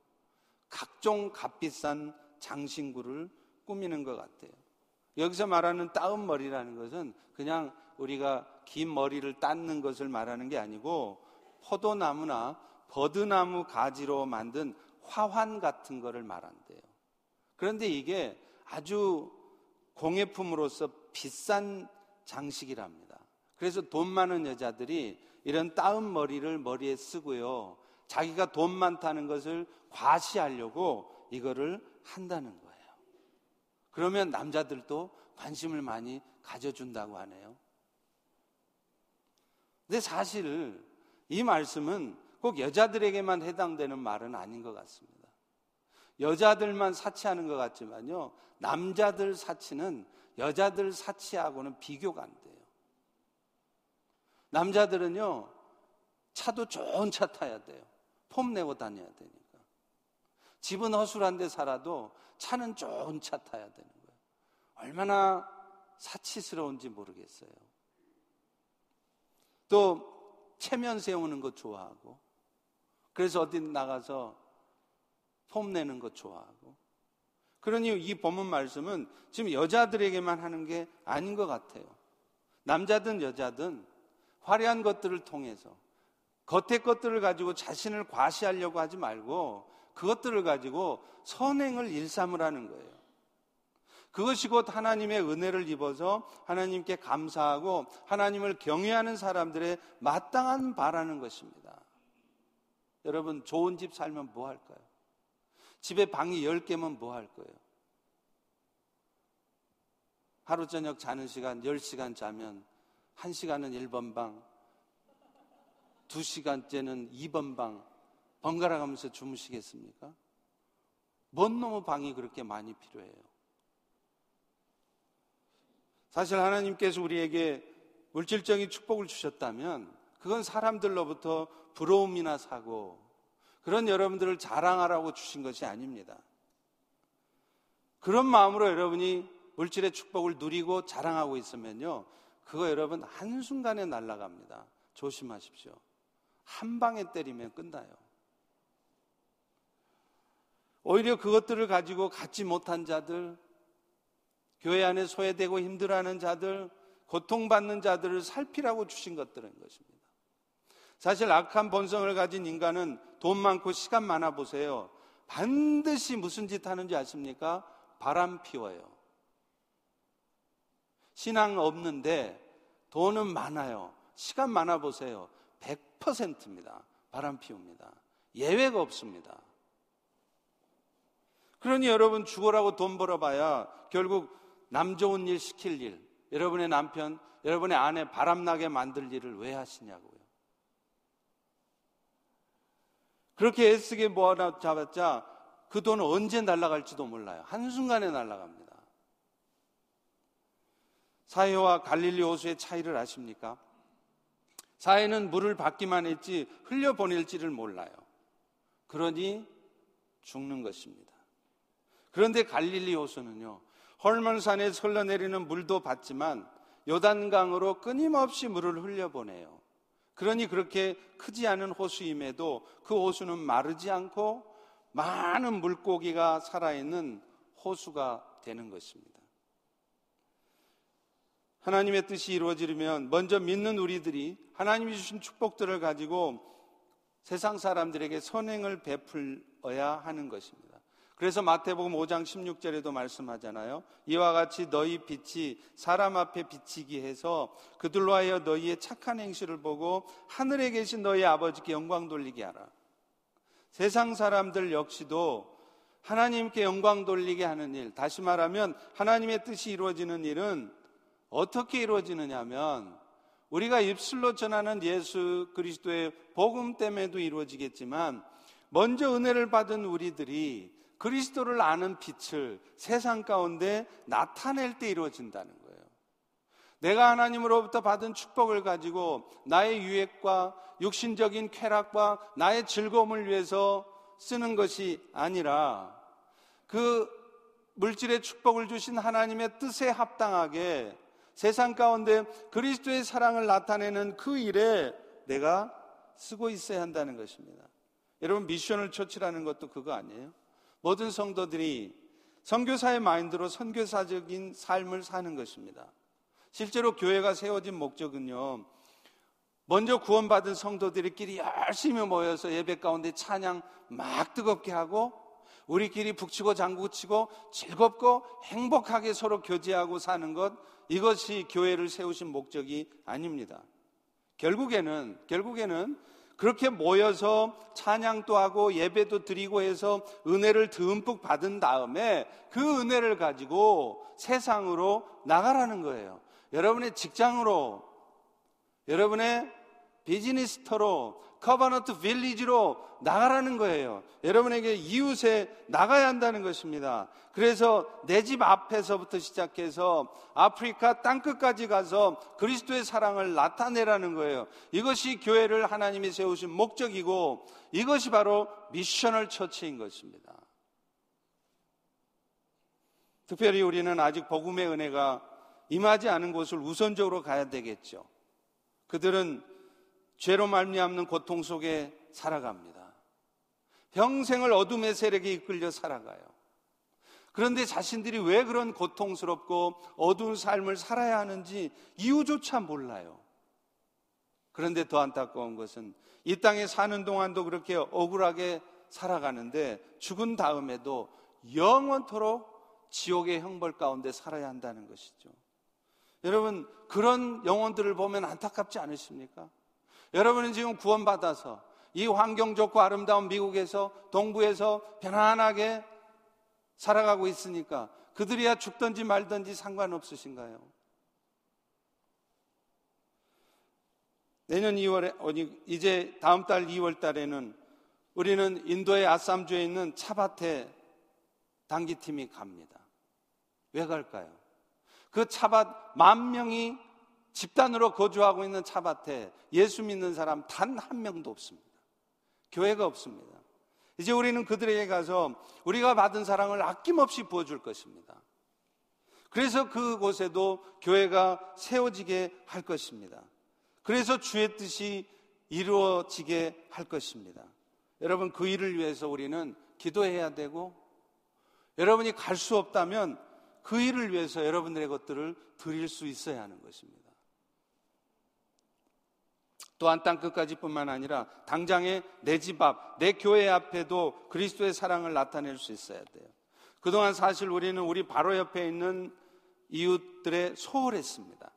각종 값비싼 장신구를 꾸미는 것 같아요. 여기서 말하는 따은 머리라는 것은 그냥 우리가 긴 머리를 닦는 것을 말하는 게 아니고 포도나무나 버드나무 가지로 만든 화환 같은 것을 말한대요. 그런데 이게 아주 공예품으로서 비싼 장식이랍니다. 그래서 돈 많은 여자들이 이런 따은 머리를 머리에 쓰고요. 자기가 돈 많다는 것을 과시하려고 이거를 한다는 거예요. 그러면 남자들도 관심을 많이 가져준다고 하네요. 근데 사실 이 말씀은 꼭 여자들에게만 해당되는 말은 아닌 것 같습니다. 여자들만 사치하는 것 같지만요. 남자들 사치는 여자들 사치하고는 비교가 안 돼요. 남자들은요, 차도 좋은 차 타야 돼요. 폼 내고 다녀야 되니까. 집은 허술한 데 살아도 차는 좋은 차 타야 되는 거예요. 얼마나 사치스러운지 모르겠어요. 또 체면 세우는 거 좋아하고 그래서 어디 나가서 폼 내는 거 좋아하고 그러니 이 본문 말씀은 지금 여자들에게만 하는 게 아닌 것 같아요. 남자든 여자든 화려한 것들을 통해서 겉의 것들을 가지고 자신을 과시하려고 하지 말고 그것들을 가지고 선행을 일삼으라는 거예요. 그것이 곧 하나님의 은혜를 입어서 하나님께 감사하고 하나님을 경외하는 사람들의 마땅한 바라는 것입니다. 여러분, 좋은 집 살면 뭐 할까요? 집에 방이 10개면 뭐 할 거예요? 하루 저녁 자는 시간 10시간 자면 1시간은 1번 방, 2시간째는 2번 방, 번갈아 가면서 주무시겠습니까? 뭔 놈의 방이 그렇게 많이 필요해요? 사실 하나님께서 우리에게 물질적인 축복을 주셨다면 그건 사람들로부터 부러움이나 사고 그런 여러분들을 자랑하라고 주신 것이 아닙니다. 그런 마음으로 여러분이 물질의 축복을 누리고 자랑하고 있으면요. 그거 여러분 한순간에 날아갑니다. 조심하십시오. 한 방에 때리면 끝나요. 오히려 그것들을 가지고 갖지 못한 자들, 교회 안에 소외되고 힘들어하는 자들, 고통받는 자들을 살피라고 주신 것들인 것입니다. 사실 악한 본성을 가진 인간은 돈 많고 시간 많아 보세요. 반드시 무슨 짓 하는지 아십니까? 바람 피워요. 신앙 없는데 돈은 많아요. 시간 많아 보세요. 100%입니다. 바람 피웁니다. 예외가 없습니다. 그러니 여러분 죽어라고 돈 벌어봐야 결국 남 좋은 일 시킬 일, 여러분의 남편, 여러분의 아내 바람나게 만들 일을 왜 하시냐고요. 그렇게 애쓰게 모아 잡았자 그 돈은 언제 날아갈지도 몰라요. 한순간에 날아갑니다. 사해와 갈릴리 호수의 차이를 아십니까? 사해는 물을 받기만 했지 흘려보낼지를 몰라요. 그러니 죽는 것입니다. 그런데 갈릴리 호수는요, 헐몬산에 흘러내리는 물도 받지만 요단강으로 끊임없이 물을 흘려보내요. 그러니 그렇게 크지 않은 호수임에도 그 호수는 마르지 않고 많은 물고기가 살아있는 호수가 되는 것입니다. 하나님의 뜻이 이루어지려면 먼저 믿는 우리들이 하나님이 주신 축복들을 가지고 세상 사람들에게 선행을 베풀어야 하는 것입니다. 그래서 마태복음 5장 16절에도 말씀하잖아요. 이와 같이 너희 빛이 사람 앞에 비치기 해서 그들로 하여 너희의 착한 행실을 보고 하늘에 계신 너희 아버지께 영광 돌리게 하라. 세상 사람들 역시도 하나님께 영광 돌리게 하는 일, 다시 말하면 하나님의 뜻이 이루어지는 일은 어떻게 이루어지느냐 하면 우리가 입술로 전하는 예수 그리스도의 복음 때문에도 이루어지겠지만 먼저 은혜를 받은 우리들이 그리스도를 아는 빛을 세상 가운데 나타낼 때 이루어진다는 거예요. 내가 하나님으로부터 받은 축복을 가지고 나의 유익과 육신적인 쾌락과 나의 즐거움을 위해서 쓰는 것이 아니라 그 물질의 축복을 주신 하나님의 뜻에 합당하게 세상 가운데 그리스도의 사랑을 나타내는 그 일에 내가 쓰고 있어야 한다는 것입니다. 여러분 미션을 처치라는 것도 그거 아니에요? 모든 성도들이 선교사의 마인드로 선교사적인 삶을 사는 것입니다. 실제로 교회가 세워진 목적은요. 먼저 구원받은 성도들끼리 열심히 모여서 예배 가운데 찬양 막 뜨겁게 하고 우리끼리 북치고 장구치고 즐겁고 행복하게 서로 교제하고 사는 것 이것이 교회를 세우신 목적이 아닙니다. 결국에는 결국에는 그렇게 모여서 찬양도 하고 예배도 드리고 해서 은혜를 듬뿍 받은 다음에 그 은혜를 가지고 세상으로 나가라는 거예요. 여러분의 직장으로 여러분의 비즈니스터로 커버너트 빌리지로 나가라는 거예요. 여러분에게 이웃에 나가야 한다는 것입니다. 그래서 내 집 앞에서부터 시작해서 아프리카 땅끝까지 가서 그리스도의 사랑을 나타내라는 거예요. 이것이 교회를 하나님이 세우신 목적이고 이것이 바로 미셔널 처치인 것입니다. 특별히 우리는 아직 복음의 은혜가 임하지 않은 곳을 우선적으로 가야 되겠죠. 그들은 죄로 말미암는 고통 속에 살아갑니다. 평생을 어둠의 세력에 이끌려 살아가요. 그런데 자신들이 왜 그런 고통스럽고 어두운 삶을 살아야 하는지 이유조차 몰라요. 그런데 더 안타까운 것은 이 땅에 사는 동안도 그렇게 억울하게 살아가는데 죽은 다음에도 영원토록 지옥의 형벌 가운데 살아야 한다는 것이죠. 여러분, 그런 영혼들을 보면 안타깝지 않으십니까? 여러분은 지금 구원받아서 이 환경 좋고 아름다운 미국에서 동부에서 편안하게 살아가고 있으니까 그들이야 죽든지 말든지 상관없으신가요? 내년 2월에, 이제 다음 달 2월 달에는 우리는 인도의 아쌈주에 있는 차밭에 단기팀이 갑니다. 왜 갈까요? 그 차밭 만 명이 집단으로 거주하고 있는 차밭에 예수 믿는 사람 단 한 명도 없습니다. 교회가 없습니다. 이제 우리는 그들에게 가서 우리가 받은 사랑을 아낌없이 부어줄 것입니다. 그래서 그곳에도 교회가 세워지게 할 것입니다. 그래서 주의 뜻이 이루어지게 할 것입니다. 여러분, 그 일을 위해서 우리는 기도해야 되고, 여러분이 갈 수 없다면 그 일을 위해서 여러분들의 것들을 드릴 수 있어야 하는 것입니다. 또한 땅 끝까지뿐만 아니라 당장에 내집 앞, 내 교회 앞에도 그리스도의 사랑을 나타낼 수 있어야 돼요. 그동안 사실 우리는 우리 바로 옆에 있는 이웃들에 소홀했습니다.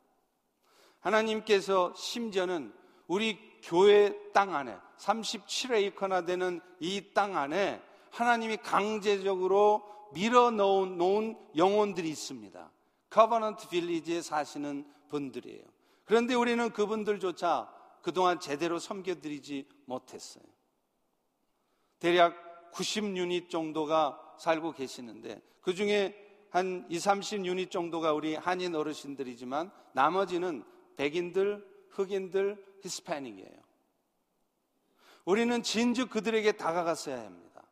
하나님께서 심지어는 우리 교회 땅 안에 37에이커나 되는 이 땅 안에 하나님이 강제적으로 밀어 놓은 영혼들이 있습니다. 커버넌트 빌리지에 사시는 분들이에요. 그런데 우리는 그분들조차 그동안 제대로 섬겨드리지 못했어요. 대략 90유닛 정도가 살고 계시는데 그 중에 한 2, 30유닛 정도가 우리 한인 어르신들이지만 나머지는 백인들, 흑인들, 히스패닉이에요. 우리는 진즉 그들에게 다가갔어야 합니다.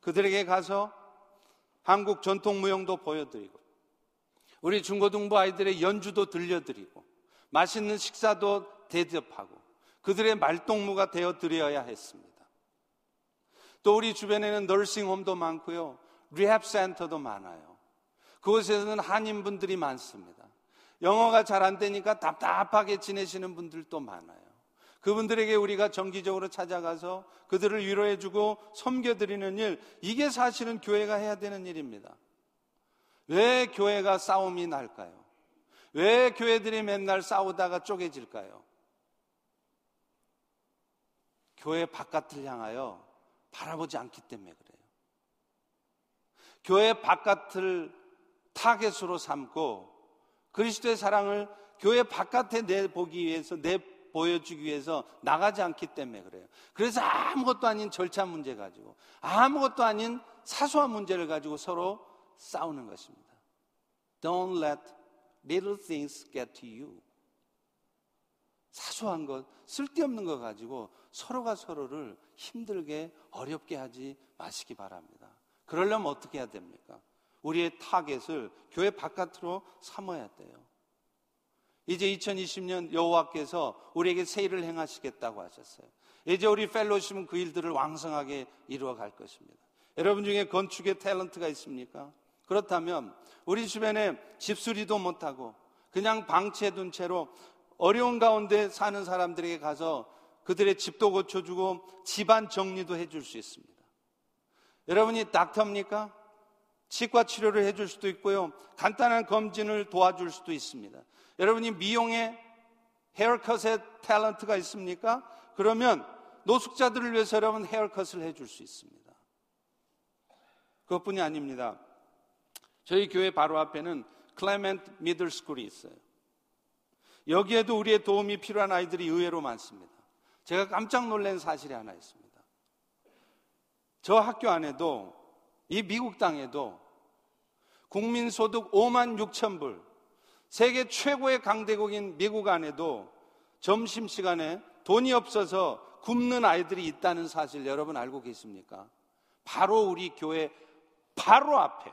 그들에게 가서 한국 전통 무용도 보여드리고 우리 중고등부 아이들의 연주도 들려드리고 맛있는 식사도 대접하고 그들의 말동무가 되어 드려야 했습니다. 또 우리 주변에는 널싱홈도 많고요. 리합 센터도 많아요. 그곳에서는 한인분들이 많습니다. 영어가 잘 안 되니까 답답하게 지내시는 분들도 많아요. 그분들에게 우리가 정기적으로 찾아가서 그들을 위로해주고 섬겨드리는 일, 이게 사실은 교회가 해야 되는 일입니다. 왜 교회가 싸움이 날까요? 왜 교회들이 맨날 싸우다가 쪼개질까요? 교회 바깥을 향하여 바라보지 않기 때문에 그래요. 교회 바깥을 타겟으로 삼고 그리스도의 사랑을 교회 바깥에 내보기 위해서, 내 보여주기 위해서 나가지 않기 때문에 그래요. 그래서 아무것도 아닌 절차 문제 가지고, 아무것도 아닌 사소한 문제를 가지고 서로 싸우는 것입니다. Don't let little things get to you. 사소한 것, 쓸데없는 것 가지고 서로가 서로를 힘들게 어렵게 하지 마시기 바랍니다. 그러려면 어떻게 해야 됩니까? 우리의 타겟을 교회 바깥으로 삼아야 돼요. 이제 2020년 여호와께서 우리에게 새 일을 행하시겠다고 하셨어요. 이제 우리 펠로십은 그 일들을 왕성하게 이루어 갈 것입니다. 여러분 중에 건축에 탤런트가 있습니까? 그렇다면 우리 주변에 집수리도 못하고 그냥 방치해둔 채로 어려운 가운데 사는 사람들에게 가서 그들의 집도 고쳐주고 집안 정리도 해줄 수 있습니다. 여러분이 닥터입니까? 치과 치료를 해줄 수도 있고요. 간단한 검진을 도와줄 수도 있습니다. 여러분이 미용에 헤어컷의 탤런트가 있습니까? 그러면 노숙자들을 위해서 여러분 헤어컷을 해줄 수 있습니다. 그것뿐이 아닙니다. 저희 교회 바로 앞에는 클레멘트 미들 스쿨이 있어요. 여기에도 우리의 도움이 필요한 아이들이 의외로 많습니다. 제가 깜짝 놀란 사실이 하나 있습니다. 저 학교 안에도 이 미국 땅에도 국민소득 5만 6천 불, 세계 최고의 강대국인 미국 안에도 점심시간에 돈이 없어서 굶는 아이들이 있다는 사실 여러분 알고 계십니까? 바로 우리 교회 바로 앞에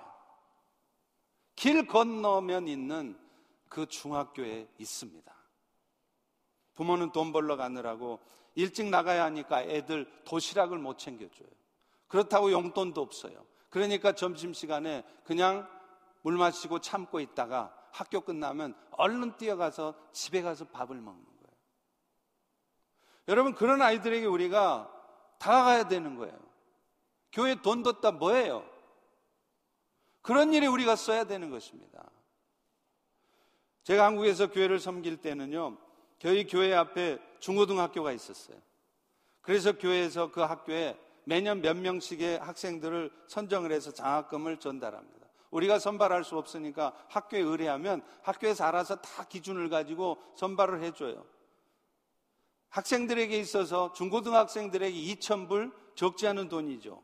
길 건너면 있는 그 중학교에 있습니다. 부모는 돈 벌러 가느라고 일찍 나가야 하니까 애들 도시락을 못 챙겨줘요. 그렇다고 용돈도 없어요. 그러니까 점심시간에 그냥 물 마시고 참고 있다가 학교 끝나면 얼른 뛰어가서 집에 가서 밥을 먹는 거예요. 여러분, 그런 아이들에게 우리가 다가가야 되는 거예요. 교회 돈 뒀다 뭐예요? 그런 일에 우리가 써야 되는 것입니다. 제가 한국에서 교회를 섬길 때는요, 저희 교회 앞에 중고등학교가 있었어요. 그래서 교회에서 그 학교에 매년 몇 명씩의 학생들을 선정을 해서 장학금을 전달합니다. 우리가 선발할 수 없으니까 학교에 의뢰하면 학교에서 알아서 다 기준을 가지고 선발을 해줘요. 학생들에게 있어서 중고등학생들에게 2천불 적지 않은 돈이죠.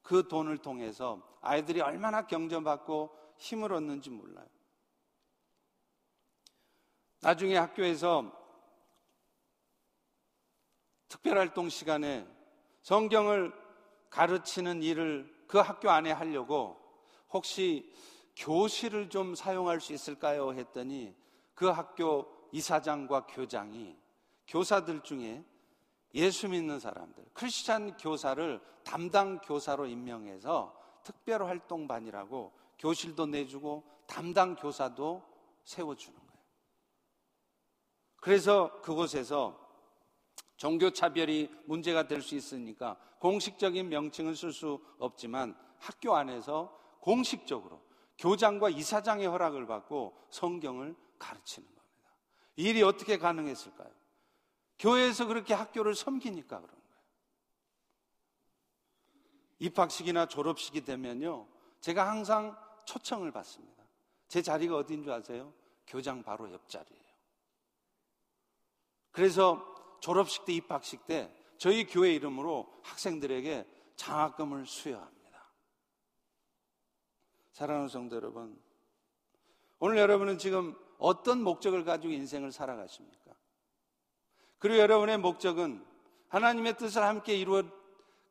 그 돈을 통해서 아이들이 얼마나 경전받고 힘을 얻는지 몰라요. 나중에 학교에서 특별활동 시간에 성경을 가르치는 일을 그 학교 안에 하려고 혹시 교실을 좀 사용할 수 있을까요? 했더니 그 학교 이사장과 교장이 교사들 중에 예수 믿는 사람들, 크리스찬 교사를 담당 교사로 임명해서 특별 활동반이라고 교실도 내주고 담당 교사도 세워주는 거예요. 그래서 그곳에서 종교 차별이 문제가 될 수 있으니까 공식적인 명칭은 쓸 수 없지만 학교 안에서 공식적으로 교장과 이사장의 허락을 받고 성경을 가르치는 겁니다. 이 일이 어떻게 가능했을까요? 교회에서 그렇게 학교를 섬기니까 그런 거예요. 입학식이나 졸업식이 되면요. 제가 항상 초청을 받습니다. 제 자리가 어디인 줄 아세요? 교장 바로 옆자리예요. 그래서 졸업식 때, 입학식 때 저희 교회 이름으로 학생들에게 장학금을 수여합니다. 사랑하는 성도 여러분, 오늘 여러분은 지금 어떤 목적을 가지고 인생을 살아가십니까? 그리고 여러분의 목적은 하나님의 뜻을 함께 이루어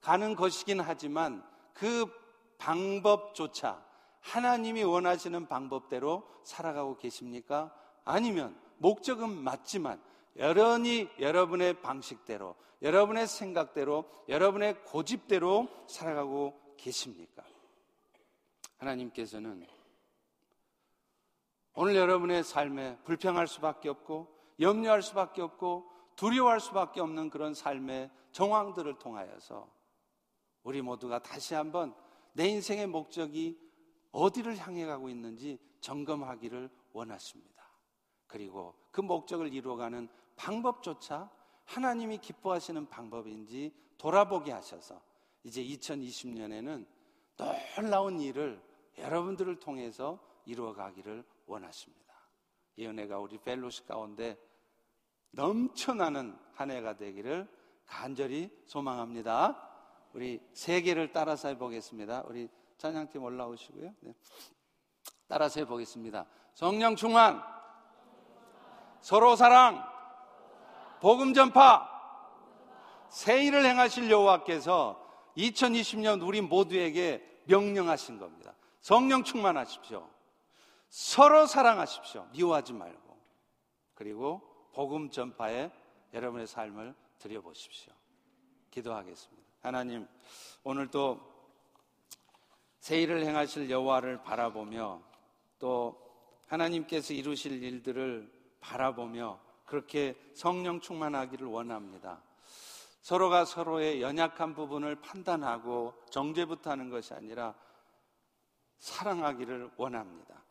가는 것이긴 하지만 그 방법조차 하나님이 원하시는 방법대로 살아가고 계십니까? 아니면 목적은 맞지만 여러분이 여러분의 방식대로, 여러분의 생각대로, 여러분의 고집대로 살아가고 계십니까? 하나님께서는 오늘 여러분의 삶에 불평할 수밖에 없고, 염려할 수밖에 없고, 두려워할 수밖에 없는 그런 삶의 정황들을 통하여서 우리 모두가 다시 한번 내 인생의 목적이 어디를 향해 가고 있는지 점검하기를 원하십니다. 그리고 그 목적을 이루어가는 방법조차 하나님이 기뻐하시는 방법인지 돌아보게 하셔서 이제 2020년에는 놀라운 일을 여러분들을 통해서 이루어가기를 원하십니다. 이 은혜가 우리 펠로시 가운데 넘쳐나는 한 해가 되기를 간절히 소망합니다. 우리 세 개를 따라서 해보겠습니다. 우리 찬양팀 올라오시고요. 네. 따라서 해보겠습니다. 성령 충만, 서로 사랑, 복음 전파, 새 일을 행하실 여호와께서 2020년 우리 모두에게 명령하신 겁니다. 성령 충만하십시오. 서로 사랑하십시오. 미워하지 말고. 그리고 복음 전파에 여러분의 삶을 드려보십시오. 기도하겠습니다. 하나님, 오늘도 새 일을 행하실 여호와를 바라보며 또 하나님께서 이루실 일들을 바라보며 그렇게 성령 충만하기를 원합니다. 서로가 서로의 연약한 부분을 판단하고 정죄부터 하는 것이 아니라 사랑하기를 원합니다.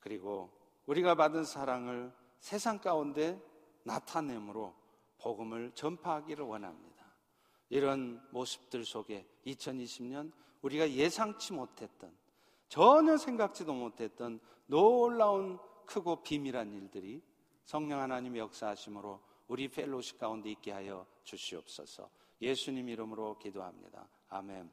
그리고 우리가 받은 사랑을 세상 가운데 나타내므로 복음을 전파하기를 원합니다. 이런 모습들 속에 2020년 우리가 예상치 못했던 전혀 생각지도 못했던 놀라운 크고 비밀한 일들이 성령 하나님 역사하심으로 우리 펠로시 가운데 있게 하여 주시옵소서. 예수님 이름으로 기도합니다. 아멘.